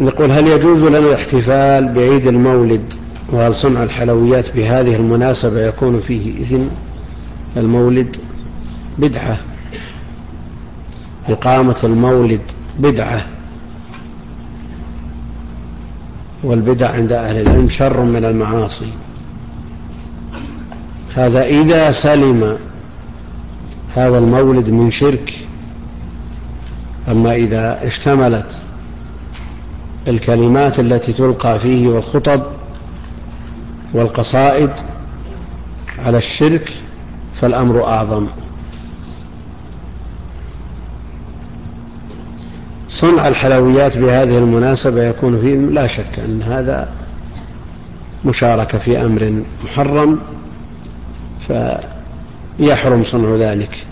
نقول هل يجوز لنا الاحتفال بعيد المولد وهل صنع الحلويات بهذه المناسبة يكون فيه إثم المولد بدعة. إقامة المولد بدعة. والبدع عند أهل العلم شر من المعاصي. هذا إذا سلم هذا المولد من شرك أما إذا اشتملت الكلمات التي تلقى فيه والخطب والقصائد على الشرك فالأمر أعظم. صنع الحلويات بهذه المناسبة يكون فيه لا شك أن هذا مشاركة في أمر محرم فيحرم صنع ذلك.